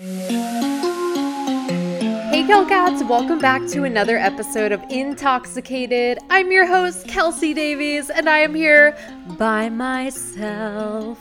Hey, Kelcats! Welcome back to another episode of Intoxicated. I'm your host, Kelsi Davies, and I am here by myself.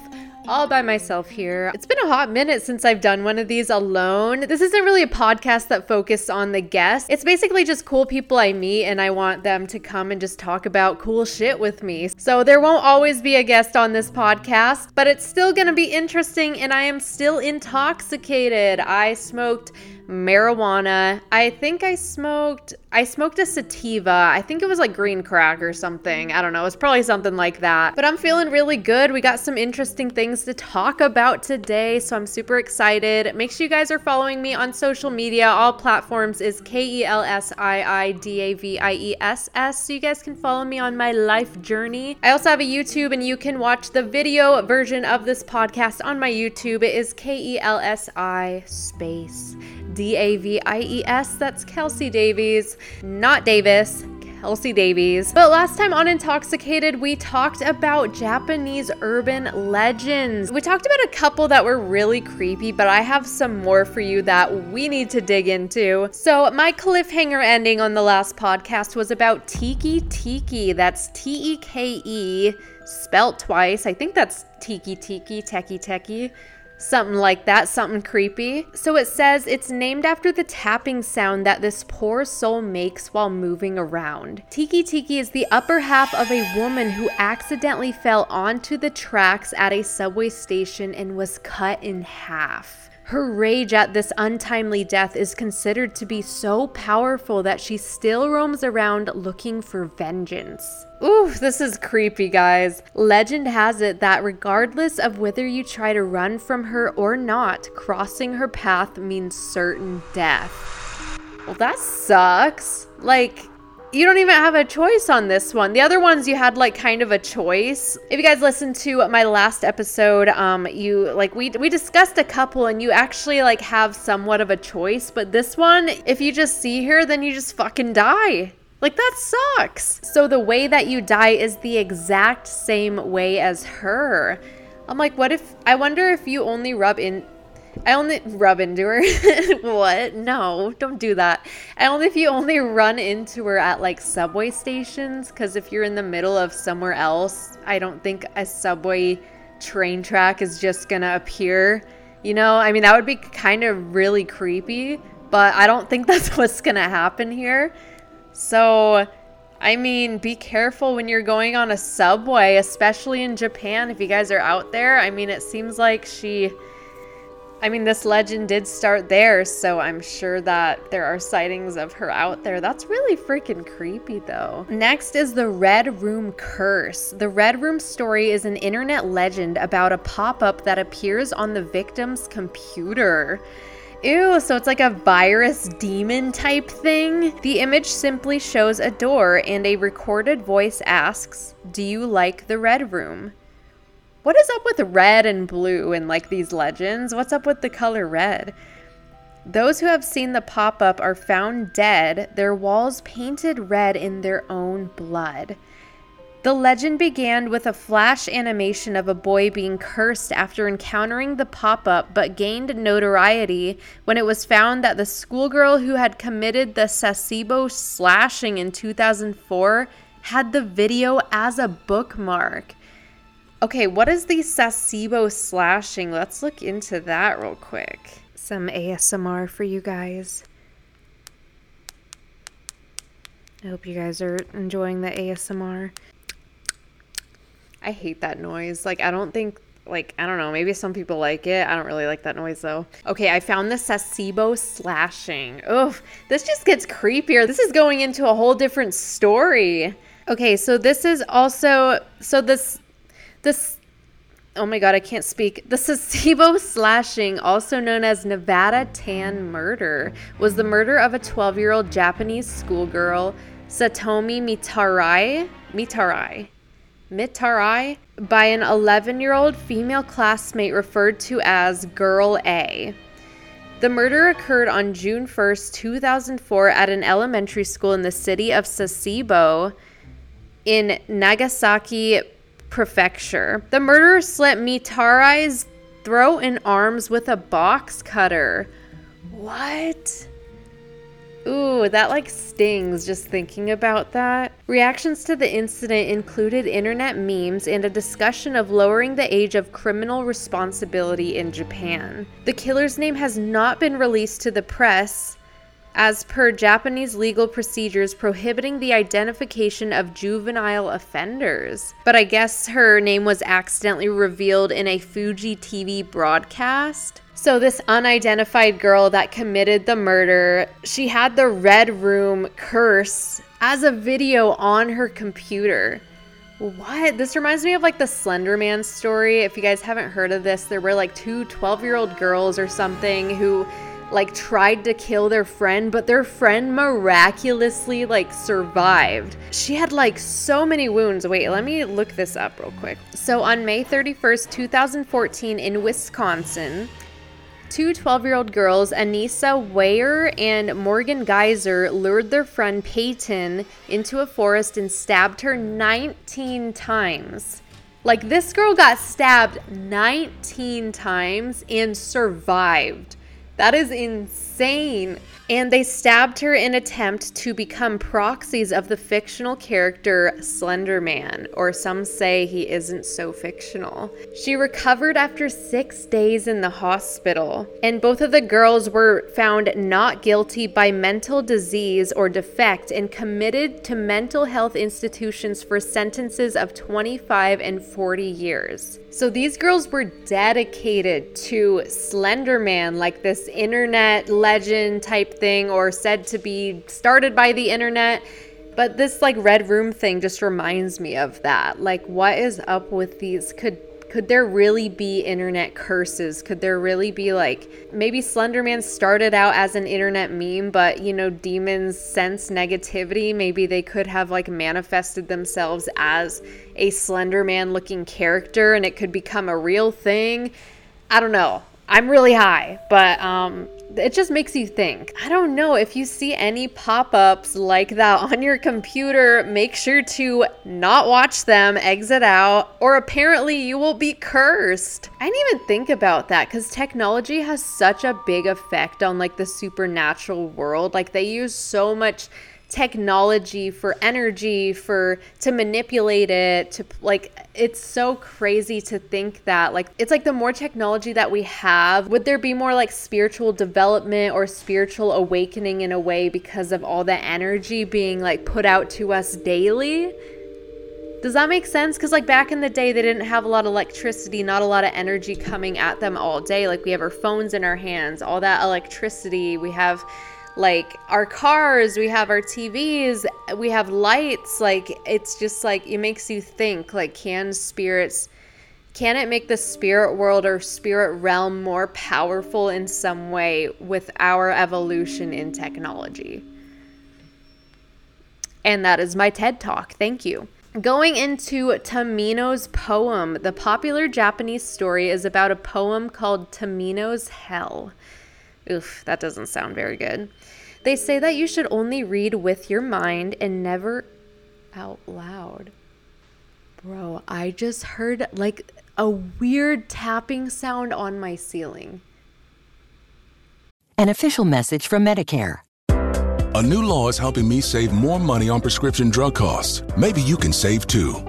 All by myself here. It's been a hot minute since I've done one of these alone. This isn't really a podcast that focuses on the guests. It's basically just cool people I meet and I want them to come and just talk about cool shit with me. So there won't always be a guest on this podcast, but it's still gonna be interesting and I am still intoxicated. I smoked marijuana. I think I smoked I smoked a sativa. I think it was like green crack or something. I don't know. It's probably something like that. But I'm feeling really good. We got some interesting things to talk about today, so I'm super excited. Make sure you guys are following me on social media. All platforms is K E L S I I D A V I E S S so you guys can follow me on my life journey. I also have a YouTube and you can watch the video version of this podcast on my YouTube. It is K E L S I space D A V I E S. That's Kelsi Davies, not Davis. Kelsi Davies. But last time on Intoxicated, we talked about Japanese urban legends. We talked about a couple that were really creepy, but I have some more for you that we need to dig into. So, my cliffhanger ending on the last podcast was about Tiki Tiki. That's T E K E, spelt twice. I think that's Tiki Tiki, Teki Teki. Something like that, something creepy. So it says it's named after the tapping sound that this poor soul makes while moving around. Tiki Tiki is the upper half of a woman who accidentally fell onto the tracks at a subway station and was cut in half. Her rage at this untimely death is considered to be so powerful that she still roams around looking for vengeance. Ooh, this is creepy, guys. Legend has it that regardless of whether you try to run from her or not, crossing her path means certain death. Well, that sucks. Like, you don't even have a choice on this one. The other ones you had like kind of a choice. If you guys listened to my last episode, um you like we we discussed a couple and you actually like have somewhat of a choice, but this one if you just see her then you just fucking die. Like that sucks. So the way that you die is the exact same way as her. I'm like, what if I wonder if you only rub in I only rub into her. what? No, don't do that. I only if you only run into her at like subway stations cuz if you're in the middle of somewhere else, I don't think a subway train track is just going to appear. You know, I mean that would be kind of really creepy, but I don't think that's what's going to happen here. So, I mean, be careful when you're going on a subway, especially in Japan. If you guys are out there, I mean, it seems like she. I mean, this legend did start there, so I'm sure that there are sightings of her out there. That's really freaking creepy, though. Next is the Red Room Curse. The Red Room story is an internet legend about a pop up that appears on the victim's computer. Ew, so it's like a virus demon type thing? The image simply shows a door and a recorded voice asks, Do you like the red room? What is up with red and blue and like these legends? What's up with the color red? Those who have seen the pop up are found dead, their walls painted red in their own blood. The legend began with a flash animation of a boy being cursed after encountering the pop up, but gained notoriety when it was found that the schoolgirl who had committed the Sasebo slashing in 2004 had the video as a bookmark. Okay, what is the Sasebo slashing? Let's look into that real quick. Some ASMR for you guys. I hope you guys are enjoying the ASMR. I hate that noise. Like, I don't think, like, I don't know, maybe some people like it. I don't really like that noise though. Okay, I found the Sasebo slashing. Ugh, this just gets creepier. This is going into a whole different story. Okay, so this is also, so this, this, oh my god, I can't speak. The Sasebo slashing, also known as Nevada Tan murder, was the murder of a 12 year old Japanese schoolgirl, Satomi Mitarai. Mitarai. Mitarai by an 11 year old female classmate referred to as Girl A. The murder occurred on June 1st, 2004, at an elementary school in the city of Sasebo in Nagasaki Prefecture. The murderer slit Mitarai's throat and arms with a box cutter. What? Ooh, that like stings just thinking about that. Reactions to the incident included internet memes and a discussion of lowering the age of criminal responsibility in Japan. The killer's name has not been released to the press, as per Japanese legal procedures prohibiting the identification of juvenile offenders. But I guess her name was accidentally revealed in a Fuji TV broadcast. So, this unidentified girl that committed the murder, she had the Red Room curse as a video on her computer. What? This reminds me of like the Slender Man story. If you guys haven't heard of this, there were like two 12 year old girls or something who like tried to kill their friend, but their friend miraculously like survived. She had like so many wounds. Wait, let me look this up real quick. So on May 31st, 2014 in Wisconsin, two 12 year old girls, Anissa Weier and Morgan Geyser, lured their friend Peyton into a forest and stabbed her 19 times. Like, this girl got stabbed 19 times and survived. That is insane. And they stabbed her in attempt to become proxies of the fictional character Slender Man, or some say he isn't so fictional. She recovered after six days in the hospital, and both of the girls were found not guilty by mental disease or defect and committed to mental health institutions for sentences of 25 and 40 years. So these girls were dedicated to Slender Man, like this internet legend type thing or said to be started by the internet. But this like red room thing just reminds me of that. Like what is up with these could could there really be internet curses? Could there really be like maybe Slenderman started out as an internet meme, but you know, demons sense negativity. Maybe they could have like manifested themselves as a Slenderman looking character and it could become a real thing. I don't know. I'm really high, but um, it just makes you think. I don't know if you see any pop ups like that on your computer, make sure to not watch them, exit out, or apparently you will be cursed. I didn't even think about that because technology has such a big effect on like the supernatural world. Like they use so much technology for energy for to manipulate it to like it's so crazy to think that like it's like the more technology that we have would there be more like spiritual development or spiritual awakening in a way because of all the energy being like put out to us daily does that make sense? Because, like, back in the day, they didn't have a lot of electricity, not a lot of energy coming at them all day. Like, we have our phones in our hands, all that electricity. We have like our cars, we have our TVs, we have lights. Like it's just like it makes you think like can spirits can it make the spirit world or spirit realm more powerful in some way with our evolution in technology? And that is my TED Talk. Thank you. Going into Tomino's poem, the popular Japanese story is about a poem called Tomino's Hell. Oof, that doesn't sound very good. They say that you should only read with your mind and never out loud. Bro, I just heard like a weird tapping sound on my ceiling. An official message from Medicare. A new law is helping me save more money on prescription drug costs. Maybe you can save too.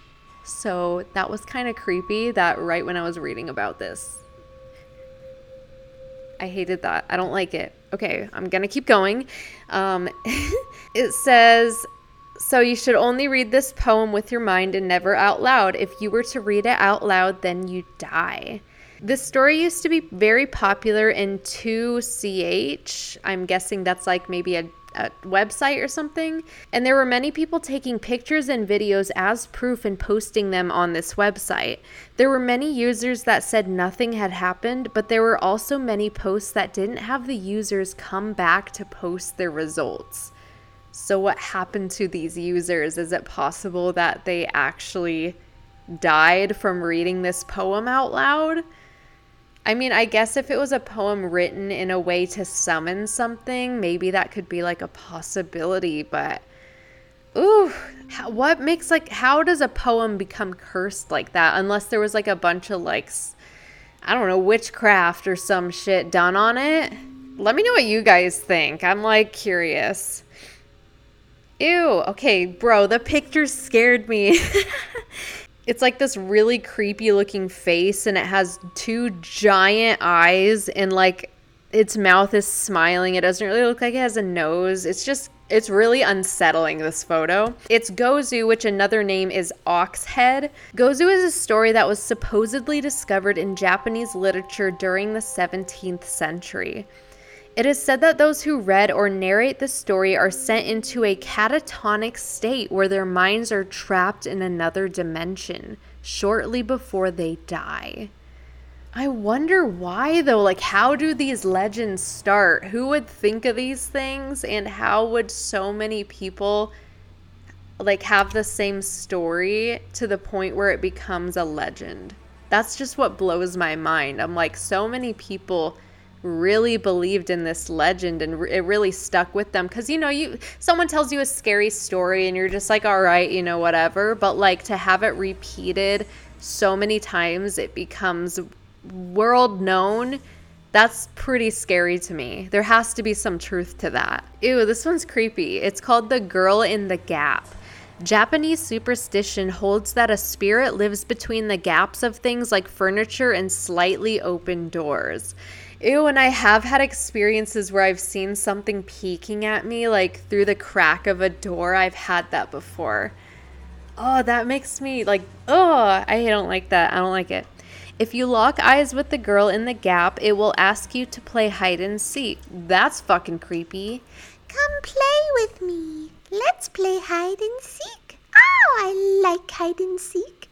So that was kind of creepy that right when I was reading about this. I hated that. I don't like it. Okay, I'm gonna keep going. Um, it says, so you should only read this poem with your mind and never out loud. If you were to read it out loud, then you die. This story used to be very popular in 2CH. I'm guessing that's like maybe a, a, website or something. And there were many people taking pictures and videos as proof and posting them on this website. There were many users that said nothing had happened, but there were also many posts that didn't have the users come back to post their results. So, what happened to these users? Is it possible that they actually died from reading this poem out loud? I mean, I guess if it was a poem written in a way to summon something, maybe that could be like a possibility, but ooh, how, what makes like how does a poem become cursed like that unless there was like a bunch of like I don't know, witchcraft or some shit done on it? Let me know what you guys think. I'm like curious. Ew, okay, bro, the picture scared me. it's like this really creepy looking face and it has two giant eyes and like its mouth is smiling. It doesn't really look like it has a nose. It's just it's really unsettling this photo. It's Gozu, which another name is Ox Head. Gozu is a story that was supposedly discovered in Japanese literature during the 17th century. It is said that those who read or narrate the story are sent into a catatonic state where their minds are trapped in another dimension shortly before they die. I wonder why though. Like, how do these legends start? Who would think of these things? And how would so many people like have the same story to the point where it becomes a legend? That's just what blows my mind. I'm like, so many people really believed in this legend and it really stuck with them. Because you know you someone tells you a scary story and you're just like all right you know whatever. But like to have it repeated so many times it becomes world known that's pretty scary to me. There has to be some truth to that. Ew this one's creepy. It's called the girl in the gap. Japanese superstition holds that a spirit lives between the gaps of things like furniture and slightly open doors. Ew, and I have had experiences where I've seen something peeking at me, like through the crack of a door. I've had that before. Oh, that makes me like, oh, I don't like that. I don't like it. If you lock eyes with the girl in the gap, it will ask you to play hide and seek. That's fucking creepy. Come play with me. Let's play hide and seek. Oh, I like hide and seek.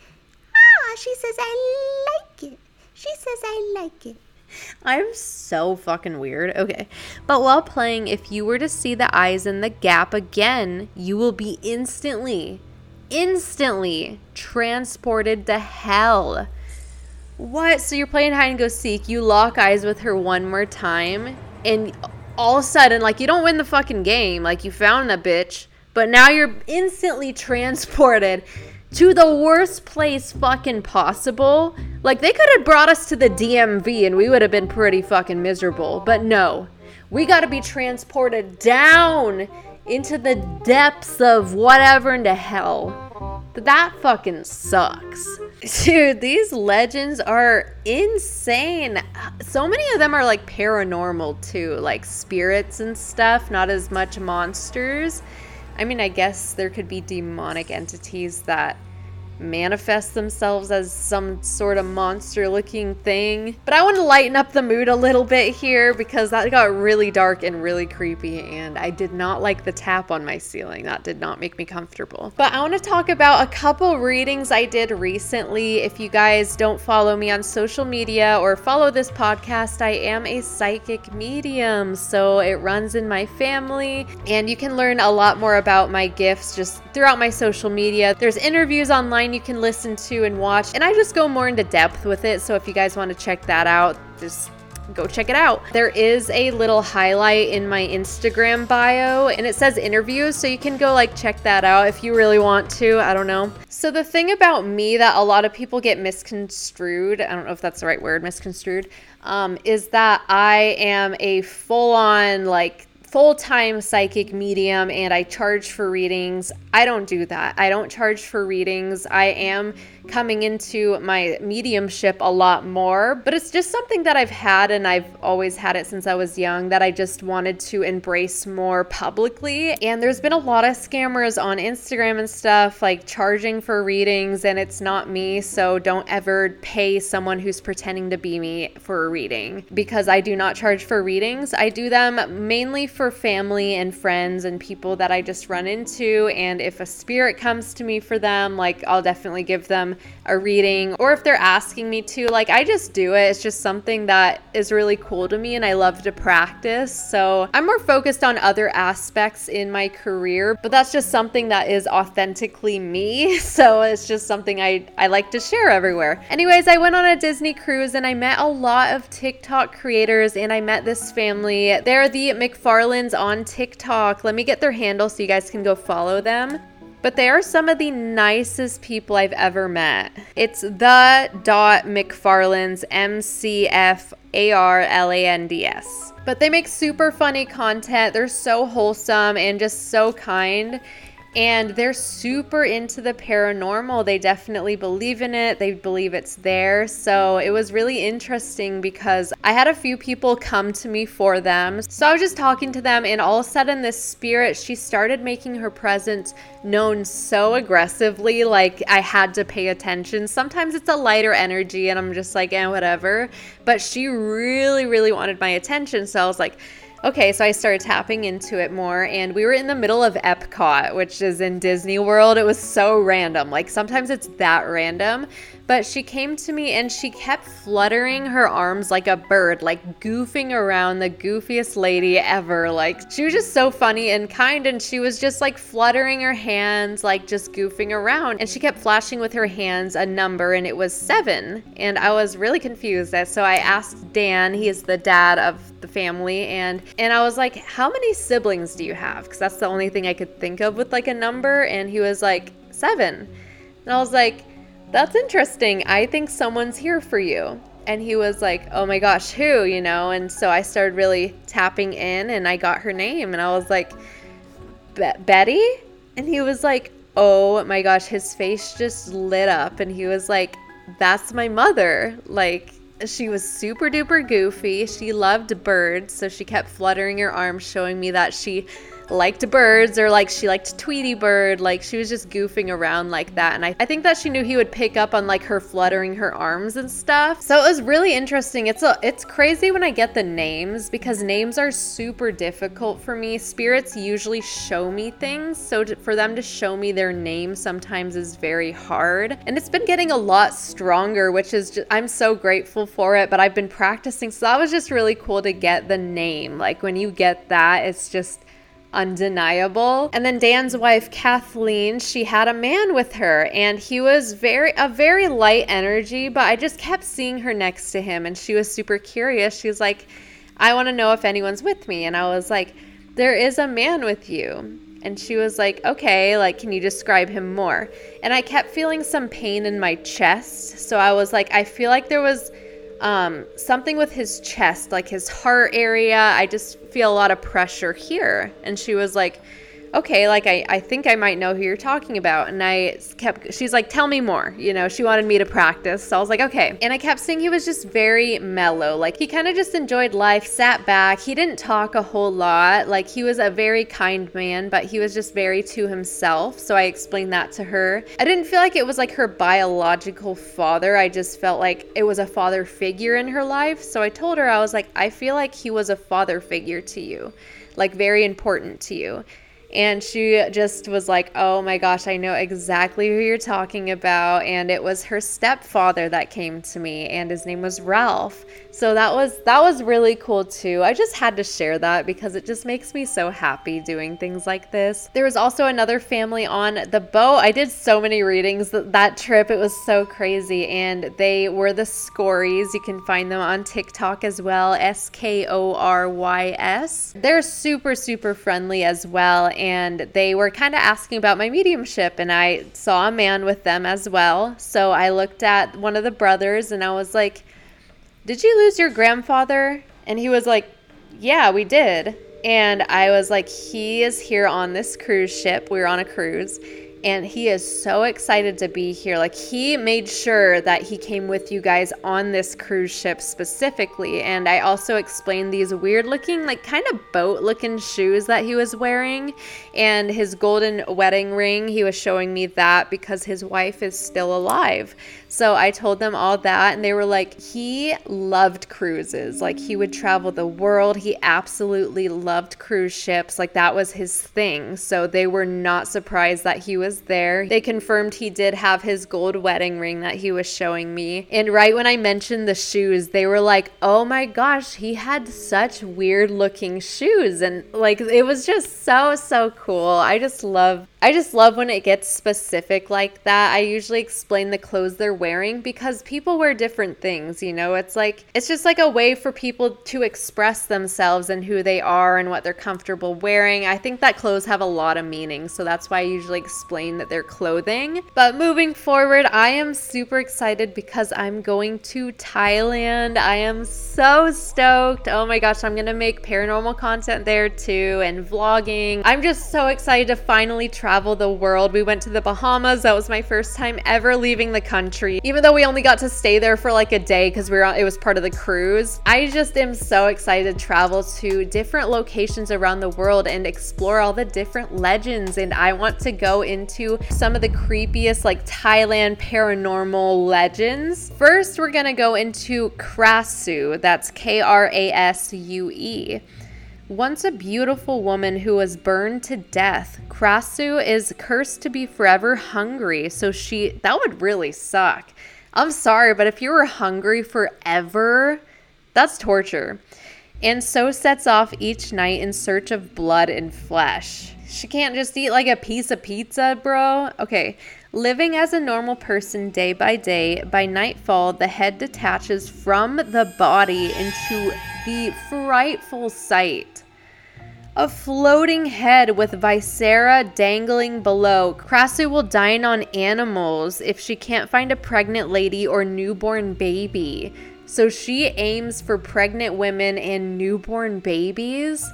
Ah, she says I like it. She says I like it. I'm so fucking weird. Okay. But while playing, if you were to see the eyes in the gap again, you will be instantly, instantly transported to hell. What? So you're playing hide and go seek, you lock eyes with her one more time, and all of a sudden, like, you don't win the fucking game. Like, you found the bitch, but now you're instantly transported to the worst place fucking possible. Like, they could have brought us to the DMV and we would have been pretty fucking miserable. But no, we got to be transported down into the depths of whatever into hell. That fucking sucks. Dude, these legends are insane. So many of them are like paranormal too, like spirits and stuff, not as much monsters. I mean, I guess there could be demonic entities that manifest themselves as some sort of monster looking thing. But I want to lighten up the mood a little bit here because that got really dark and really creepy, and I did not like the tap on my ceiling. That did not make me comfortable. But I want to talk about a couple readings I did recently. If you guys don't follow me on social media or follow this podcast, I am a psychic medium, so it runs in my family, and you can learn a lot more about my gifts just throughout my social media. There's interviews online you can listen to and watch, and I just go more into depth with it. So if you guys want to check that out, just go check it out. There is a little highlight in my Instagram bio and it says interviews, so you can go like check that out if you really want to. I don't know. So, the thing about me that a lot of people get misconstrued, I don't know if that's the right word, misconstrued, um, is that I am a full on like full time psychic medium and I charge for readings. I don't do that. I don't charge for readings. I am coming into my mediumship a lot more, but it's just something that I've had and I've always had it since I was young that I just wanted to embrace more publicly. And there's been a lot of scammers on Instagram and stuff like charging for readings, and it's not me. So don't ever pay someone who's pretending to be me for a reading because I do not charge for readings. I do them mainly for family and friends and people that I just run into. And if a spirit comes to me for them, like I'll definitely give them a reading. Or if they're asking me to, like I just do it. It's just something that is really cool to me and I love to practice. So I'm more focused on other aspects in my career, but that's just something that is authentically me. So it's just something I, I like to share everywhere. Anyways, I went on a Disney cruise and I met a lot of TikTok creators and I met this family. They're the McFarlands on TikTok. Let me get their handle so you guys can go follow them. But they are some of the nicest people I've ever met. It's the dot McFarlands M C F A R L A N D S. But they make super funny content. They're so wholesome and just so kind and they're super into the paranormal. They definitely believe in it, they believe it's there. So it was really interesting because I had a few people come to me for them. So I was just talking to them, and all of a sudden, this spirit, she started making her presence known so aggressively, like I had to pay attention. Sometimes it's a lighter energy, and I'm just like, eh, whatever. But she really, really wanted my attention. So I was like, Okay, so I started tapping into it more, and we were in the middle of Epcot, which is in Disney World. It was so random. Like, sometimes it's that random. But she came to me and she kept fluttering her arms like a bird, like goofing around the goofiest lady ever. Like, she was just so funny and kind, and she was just like fluttering her hands, like just goofing around. And she kept flashing with her hands a number, and it was seven. And I was really confused. So I asked Dan, he is the dad of the family and and I was like how many siblings do you have because that's the only thing I could think of with like a number and he was like 7 and I was like that's interesting. I think someone's here for you. And he was like, oh my gosh, who, you know? And so I started really tapping in and I got her name and I was like, Betty? And he was like, oh my gosh, his face just lit up and he was like, that's my mother. Like, she was super duper goofy. She loved birds, so she kept fluttering her arms, showing me that she liked birds or like she liked Tweety Bird. Like she was just goofing around like that. And I, I think that she knew he would pick up on like her fluttering her arms and stuff. So it was really interesting. It's a it's crazy when I get the names because names are super difficult for me. Spirits usually show me things. So to, for them to show me their name sometimes is very hard. And it's been getting a lot stronger, which is just, I'm so grateful for it. But I've been practicing. So that was just really cool to get the name. Like when you get that, it's just undeniable. And then Dan's wife Kathleen, she had a man with her and he was very a very light energy, but I just kept seeing her next to him and she was super curious. She was like, "I want to know if anyone's with me." And I was like, "There is a man with you." And she was like, "Okay, like can you describe him more?" And I kept feeling some pain in my chest. So I was like, "I feel like there was um, something with his chest, like his heart area. I just feel a lot of pressure here. And she was like, okay, like I, I think I might know who you're talking about. And I kept, she's like, tell me more. You know, she wanted me to practice. So I was like, okay. And I kept seeing he was just very mellow. Like he kind of just enjoyed life, sat back. He didn't talk a whole lot. Like he was a very kind man, but he was just very to himself. So I explained that to her. I didn't feel like it was like her biological father. I just felt like it was a father figure in her life. So I told her, I was like, I feel like he was a father figure to you, like very important to you. And she just was like, Oh my gosh, I know exactly who you're talking about. And it was her stepfather that came to me, and his name was Ralph. So that was that was really cool too. I just had to share that because it just makes me so happy doing things like this. There was also another family on the boat. I did so many readings that, that trip. It was so crazy. And they were the Skorys. You can find them on TikTok as well. S K O R Y S. They're super, super friendly as well and they were kind of asking about my mediumship and I saw a man with them as well. So I looked at one of the brothers and I was like, "Did you lose your grandfather?" And he was like, "Yeah, we did." And I was like, he is here on this cruise ship. We were on a cruise and he is so excited to be here. Like he made sure that he came with you guys on this cruise ship specifically. And I also explained these weird looking, like kind of boat looking shoes that he was wearing and his golden wedding ring. He was showing me that because his wife is still alive. So I told them all that, and they were like, he loved cruises. Like, he would travel the world. He absolutely loved cruise ships. Like, that was his thing. So they were not surprised that he was there. They confirmed he did have his gold wedding ring that he was showing me. And right when I mentioned the shoes, they were like, oh my gosh, he had such weird looking shoes. And like, it was just so, so cool. I just love I just love when it gets specific like that. I usually explain the clothes they're wearing because people wear different things, you know? It's like, it's just like a way for people to express themselves and who they are and what they're comfortable wearing. I think that clothes have a lot of meaning, so that's why I usually explain that they're clothing. But moving forward, I am super excited because I'm going to Thailand. I am so stoked. Oh my gosh, I'm gonna make paranormal content there too and vlogging. I'm just so excited to finally travel the world. We went to the Bahamas. That was my first time ever leaving the country. Even though we only got to stay there for like a day because we were it was part of the cruise. I just am so excited to travel to different locations around the world and explore all the different legends. And I want to go into some of the creepiest like Thailand paranormal legends. First, we're gonna go into Krasue. That's K R A S U E. Once a beautiful woman who was burned to death, Krasue is cursed to be forever hungry. So she, that would really suck. I'm sorry, but if you were hungry forever, that's torture. And so sets off each night in search of blood and flesh. She can't just eat like a piece of pizza, bro. Okay. Living as a normal person day by day, by nightfall, the head detaches from the body into the frightful sight. A floating head with viscera dangling below. Krasue will dine on animals if she can't find a pregnant lady or newborn baby. So she aims for pregnant women and newborn babies.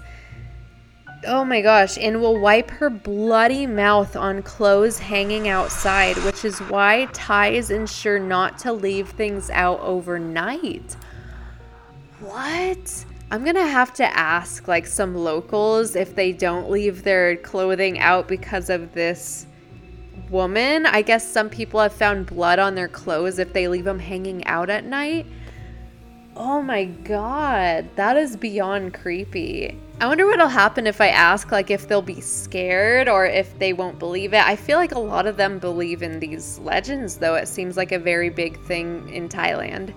Oh my gosh, and will wipe her bloody mouth on clothes hanging outside, which is why Thais ensure not to leave things out overnight. What? I'm gonna have to ask like some locals if they don't leave their clothing out because of this woman. I guess some people have found blood on their clothes if they leave them hanging out at night. Oh my god, that is beyond creepy. I wonder what'll happen if I ask, like, if they'll be scared or if they won't believe it. I feel like a lot of them believe in these legends, though. It seems like a very big thing in Thailand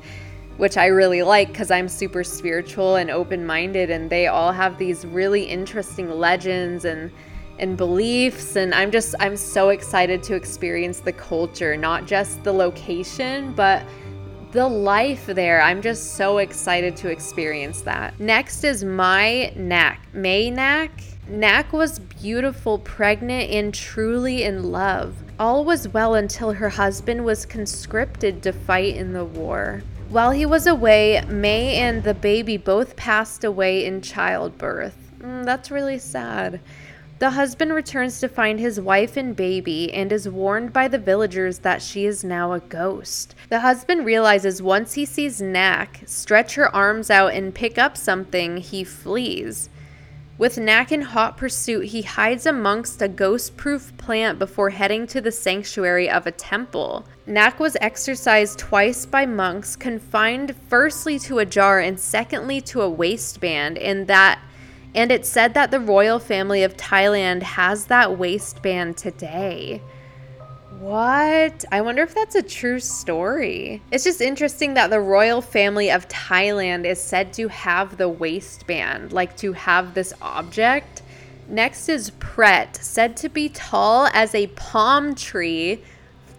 which I really like because I'm super spiritual and open minded, and they all have these really interesting legends and and beliefs and I'm just I'm so excited to experience the culture not just the location but the life there. I'm just so excited to experience that. Next is my Nak Mae Nak Nak was beautiful pregnant and truly in love. All was well until her husband was conscripted to fight in the war while he was away, May and the baby both passed away in childbirth. Mm, that's really sad. The husband returns to find his wife and baby and is warned by the villagers that she is now a ghost. The husband realizes once he sees Nak stretch her arms out and pick up something, he flees. With Nak in hot pursuit, he hides amongst a ghost proof plant before heading to the sanctuary of a temple. Nak was exorcised twice by monks, confined firstly to a jar and secondly to a waistband, and that and it said that the royal family of Thailand has that waistband today. What? I wonder if that's a true story. It's just interesting that the royal family of Thailand is said to have the waistband, like to have this object. Next is Pret, said to be tall as a palm tree.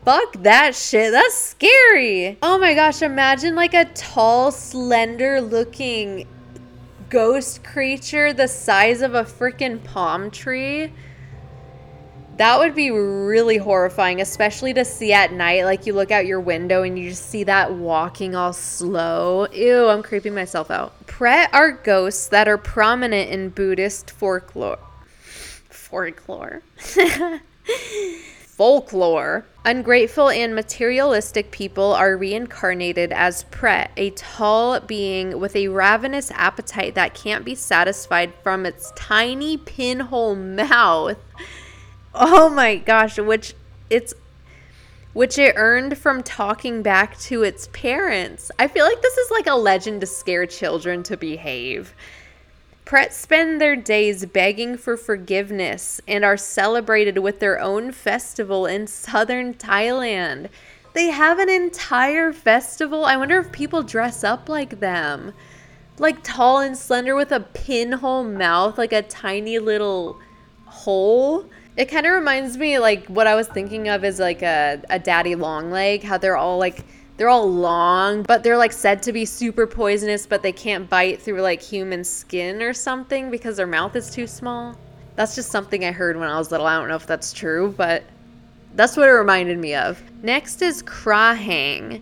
Fuck that shit. That's scary. Oh my gosh, imagine like a tall, slender looking ghost creature the size of a freaking palm tree. That would be really horrifying, especially to see at night. Like you look out your window and you just see that walking all slow. Ew, I'm creeping myself out. Pret are ghosts that are prominent in Buddhist folklore. Folklore. folklore. Ungrateful and materialistic people are reincarnated as Pret, a tall being with a ravenous appetite that can't be satisfied from its tiny pinhole mouth. Oh my gosh, which it's which it earned from talking back to its parents. I feel like this is like a legend to scare children to behave. Pret spend their days begging for forgiveness and are celebrated with their own festival in southern Thailand. They have an entire festival. I wonder if people dress up like them. Like tall and slender with a pinhole mouth, like a tiny little hole. It kind of reminds me like what I was thinking of is like a, a daddy long leg, how they're all like they're all long, but they're like said to be super poisonous, but they can't bite through like human skin or something because their mouth is too small. That's just something I heard when I was little. I don't know if that's true, but that's what it reminded me of. Next is Krahang.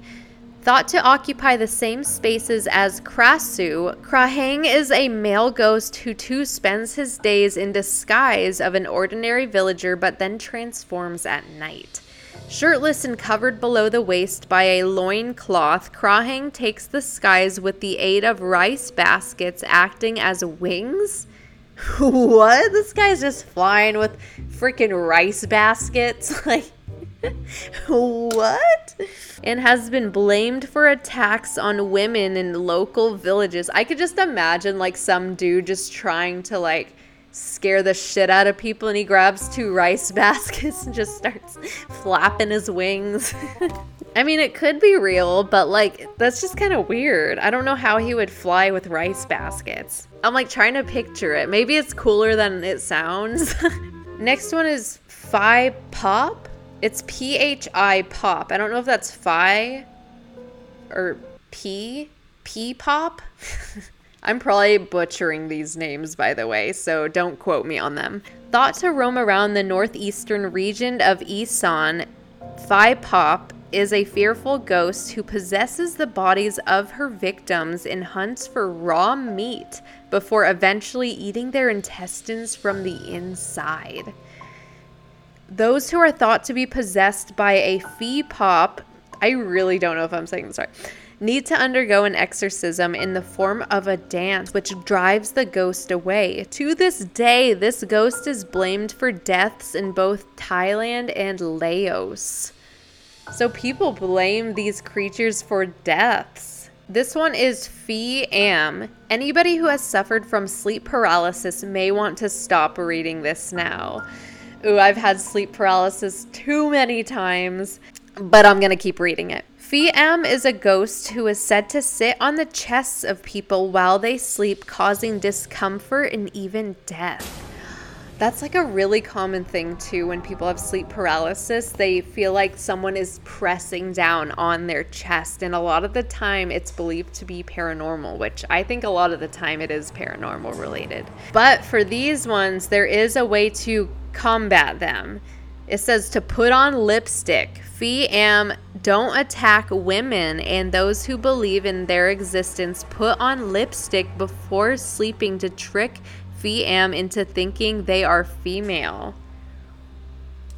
Thought to occupy the same spaces as Krasue, Krahang is a male ghost who too spends his days in disguise of an ordinary villager but then transforms at night. Shirtless and covered below the waist by a loin cloth, Krahang takes the skies with the aid of rice baskets acting as wings. what? This guy's just flying with freaking rice baskets? Like, what? And has been blamed for attacks on women in local villages. I could just imagine like some dude just trying to like scare the shit out of people and he grabs two rice baskets and just starts flapping his wings. I mean, it could be real, but like, that's just kind of weird. I don't know how he would fly with rice baskets. I'm like trying to picture it. Maybe it's cooler than it sounds. Next one is Phi Pop. It's P H I Pop. I don't know if that's Phi or P. P Pop. I'm probably butchering these names, by the way, so don't quote me on them. Thought to roam around the northeastern region of Isan, Phi Pop is a fearful ghost who possesses the bodies of her victims and hunts for raw meat before eventually eating their intestines from the inside. Those who are thought to be possessed by a Phi Pop, I really don't know if I'm saying this right need to undergo an exorcism in the form of a dance which drives the ghost away. To this day, this ghost is blamed for deaths in both Thailand and Laos. So people blame these creatures for deaths. This one is Phi Am. Anybody who has suffered from sleep paralysis may want to stop reading this now. Ooh, I've had sleep paralysis too many times, but I'm gonna keep reading it. Phi Am is a ghost who is said to sit on the chests of people while they sleep, causing discomfort and even death. That's like a really common thing too when people have sleep paralysis. They feel like someone is pressing down on their chest, and a lot of the time it's believed to be paranormal, which I think a lot of the time it is paranormal related. But for these ones, there is a way to combat them. It says to put on lipstick. Phi Am don't attack women and those who believe in their existence. Put on lipstick before sleeping to trick Phi Am into thinking they are female.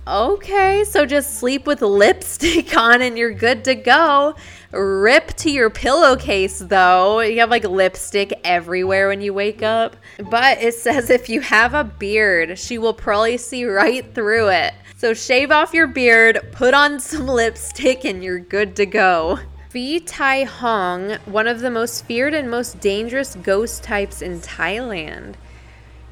Okay, so just sleep with lipstick on and you're good to go. Rip to your pillowcase though. You have like lipstick everywhere when you wake up. But it says if you have a beard, she will probably see right through it. So shave off your beard, put on some lipstick, and you're good to go. Phi Tai Hong, one of the most feared and most dangerous ghost types in Thailand.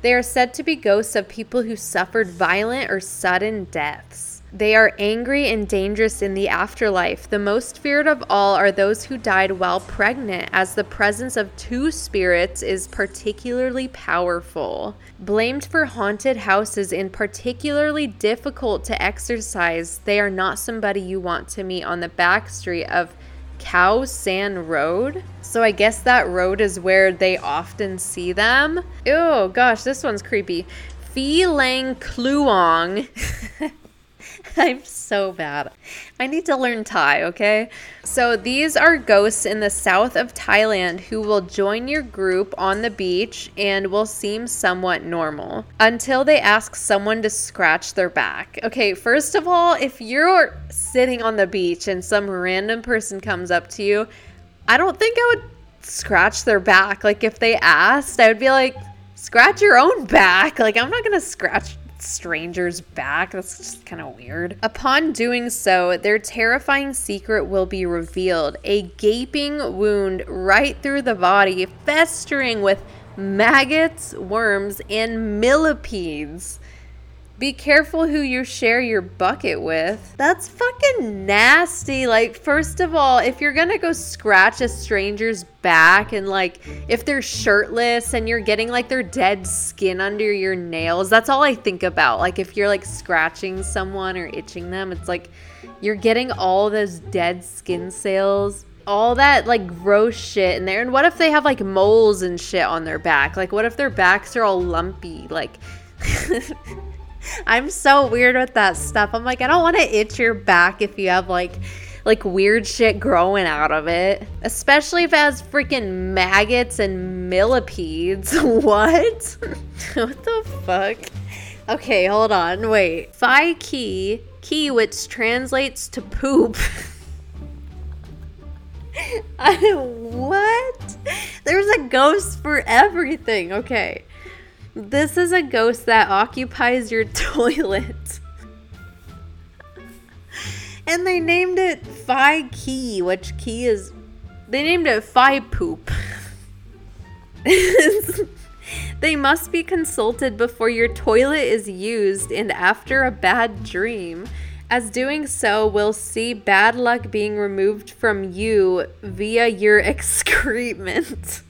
They are said to be ghosts of people who suffered violent or sudden deaths. They are angry and dangerous in the afterlife. The most feared of all are those who died while pregnant, as the presence of two spirits is particularly powerful. Blamed for haunted houses and particularly difficult to exorcise, they are not somebody you want to meet on the back street of Khao San Road. So I guess that road is where they often see them. Oh gosh, this one's creepy. Phi Lang Kluong. I'm so bad. I need to learn Thai, okay? So these are ghosts in the south of Thailand who will join your group on the beach and will seem somewhat normal until they ask someone to scratch their back. Okay, first of all, if you're sitting on the beach and some random person comes up to you, I don't think I would scratch their back. Like if they asked, I would be like, scratch your own back. Like I'm not gonna scratch stranger's back. That's just kind of weird. Upon doing so, their terrifying secret will be revealed a gaping wound right through the body, festering with maggots, worms, and millipedes. Be careful who you share your bucket with. That's fucking nasty. Like, first of all, if you're gonna go scratch a stranger's back and, like, if they're shirtless and you're getting, like, their dead skin under your nails, that's all I think about. Like, if you're, like, scratching someone or itching them, it's like you're getting all those dead skin cells all that like gross shit in there. And what if they have like moles and shit on their back? Like, what if their backs are all lumpy? Like, I'm so weird with that stuff. I'm like, I don't want to itch your back if you have like like weird shit growing out of it. Especially if it has freaking maggots and millipedes. what? what the fuck? Okay, hold on. Wait. Phi Khi, key which translates to poop. I, what? There's a ghost for everything. Okay. This is a ghost that occupies your toilet. and they named it Phi Khi, which key is. They named it Phi Poop. they must be consulted before your toilet is used and after a bad dream, as doing so will see bad luck being removed from you via your excrement.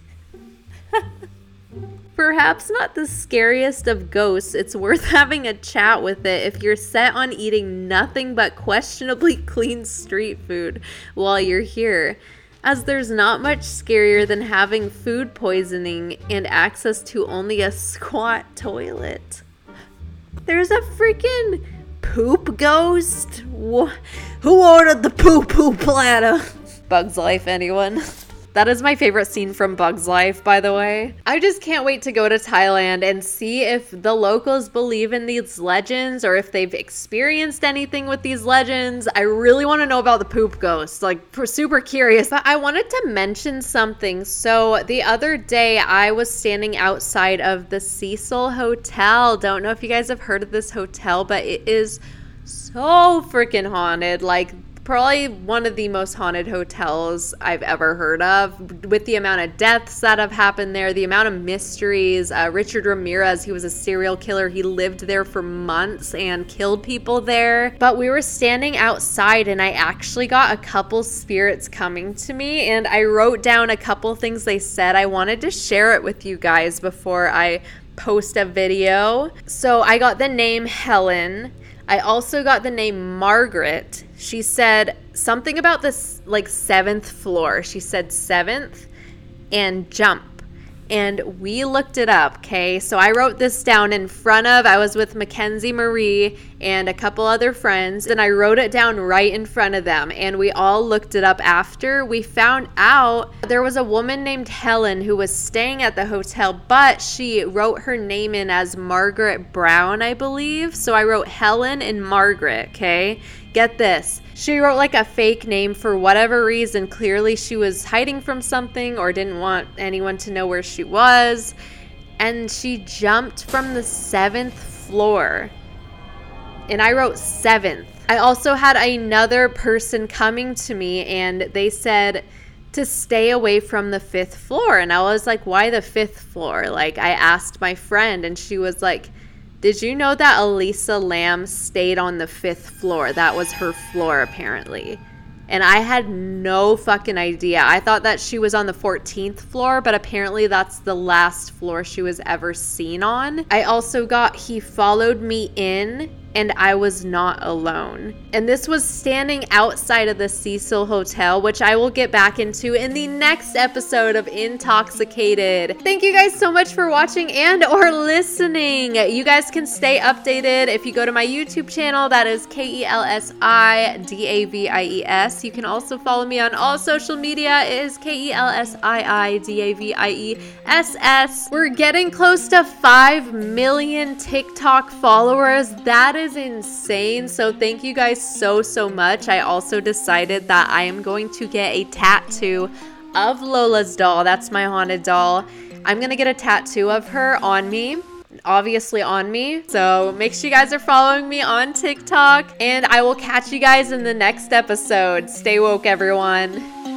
Perhaps not the scariest of ghosts, it's worth having a chat with it if you're set on eating nothing but questionably clean street food while you're here, as there's not much scarier than having food poisoning and access to only a squat toilet. There's a freaking poop ghost? Who ordered the poo poo platter? Bug's Life, anyone? That is my favorite scene from Bug's Life, by the way. I just can't wait to go to Thailand and see if the locals believe in these legends or if they've experienced anything with these legends. I really want to know about the poop ghost. Like, super curious. I wanted to mention something. So, the other day, I was standing outside of the Cecil Hotel. Don't know if you guys have heard of this hotel, but it is so freaking haunted. Like, probably one of the most haunted hotels I've ever heard of. With the amount of deaths that have happened there, the amount of mysteries. Uh, Richard Ramirez, he was a serial killer. He lived there for months and killed people there. But we were standing outside, and I actually got a couple spirits coming to me, and I wrote down a couple things they said. I wanted to share it with you guys before I post a video. So I got the name Helen. I also got the name Margaret. She said something about this like seventh floor. She said seventh and jump. And we looked it up, okay? So I wrote this down in front of, I was with Mackenzie Marie and a couple other friends, and I wrote it down right in front of them. And we all looked it up after. We found out there was a woman named Helen who was staying at the hotel, but she wrote her name in as Margaret Brown, I believe. So I wrote Helen and Margaret, okay? Get this. She wrote like a fake name for whatever reason. Clearly, she was hiding from something or didn't want anyone to know where she was. And she jumped from the seventh floor. And I wrote seventh. I also had another person coming to me and they said to stay away from the fifth floor. And I was like, why the fifth floor? Like, I asked my friend and she was like, did you know that Elisa Lam stayed on the fifth floor? That was her floor, apparently. And I had no fucking idea. I thought that she was on the 14th floor, but apparently that's the last floor she was ever seen on. I also got He Followed Me In and I was not alone. And this was standing outside of the Cecil Hotel, which I will get back into in the next episode of Intoxicated. Thank you guys so much for watching and or listening. You guys can stay updated if you go to my YouTube channel. That is K E L S I D A V I E S. You can also follow me on all social media. It is K E L S I I D A V I E S S. We're getting close to 5 million TikTok followers. That is insane. So thank you guys so, so much. I also decided that I am going to get a tattoo of Lola's doll. That's my haunted doll. I'm going to get a tattoo of her on me obviously on me. So make sure you guys are following me on TikTok, and I will catch you guys in the next episode. Stay woke, everyone.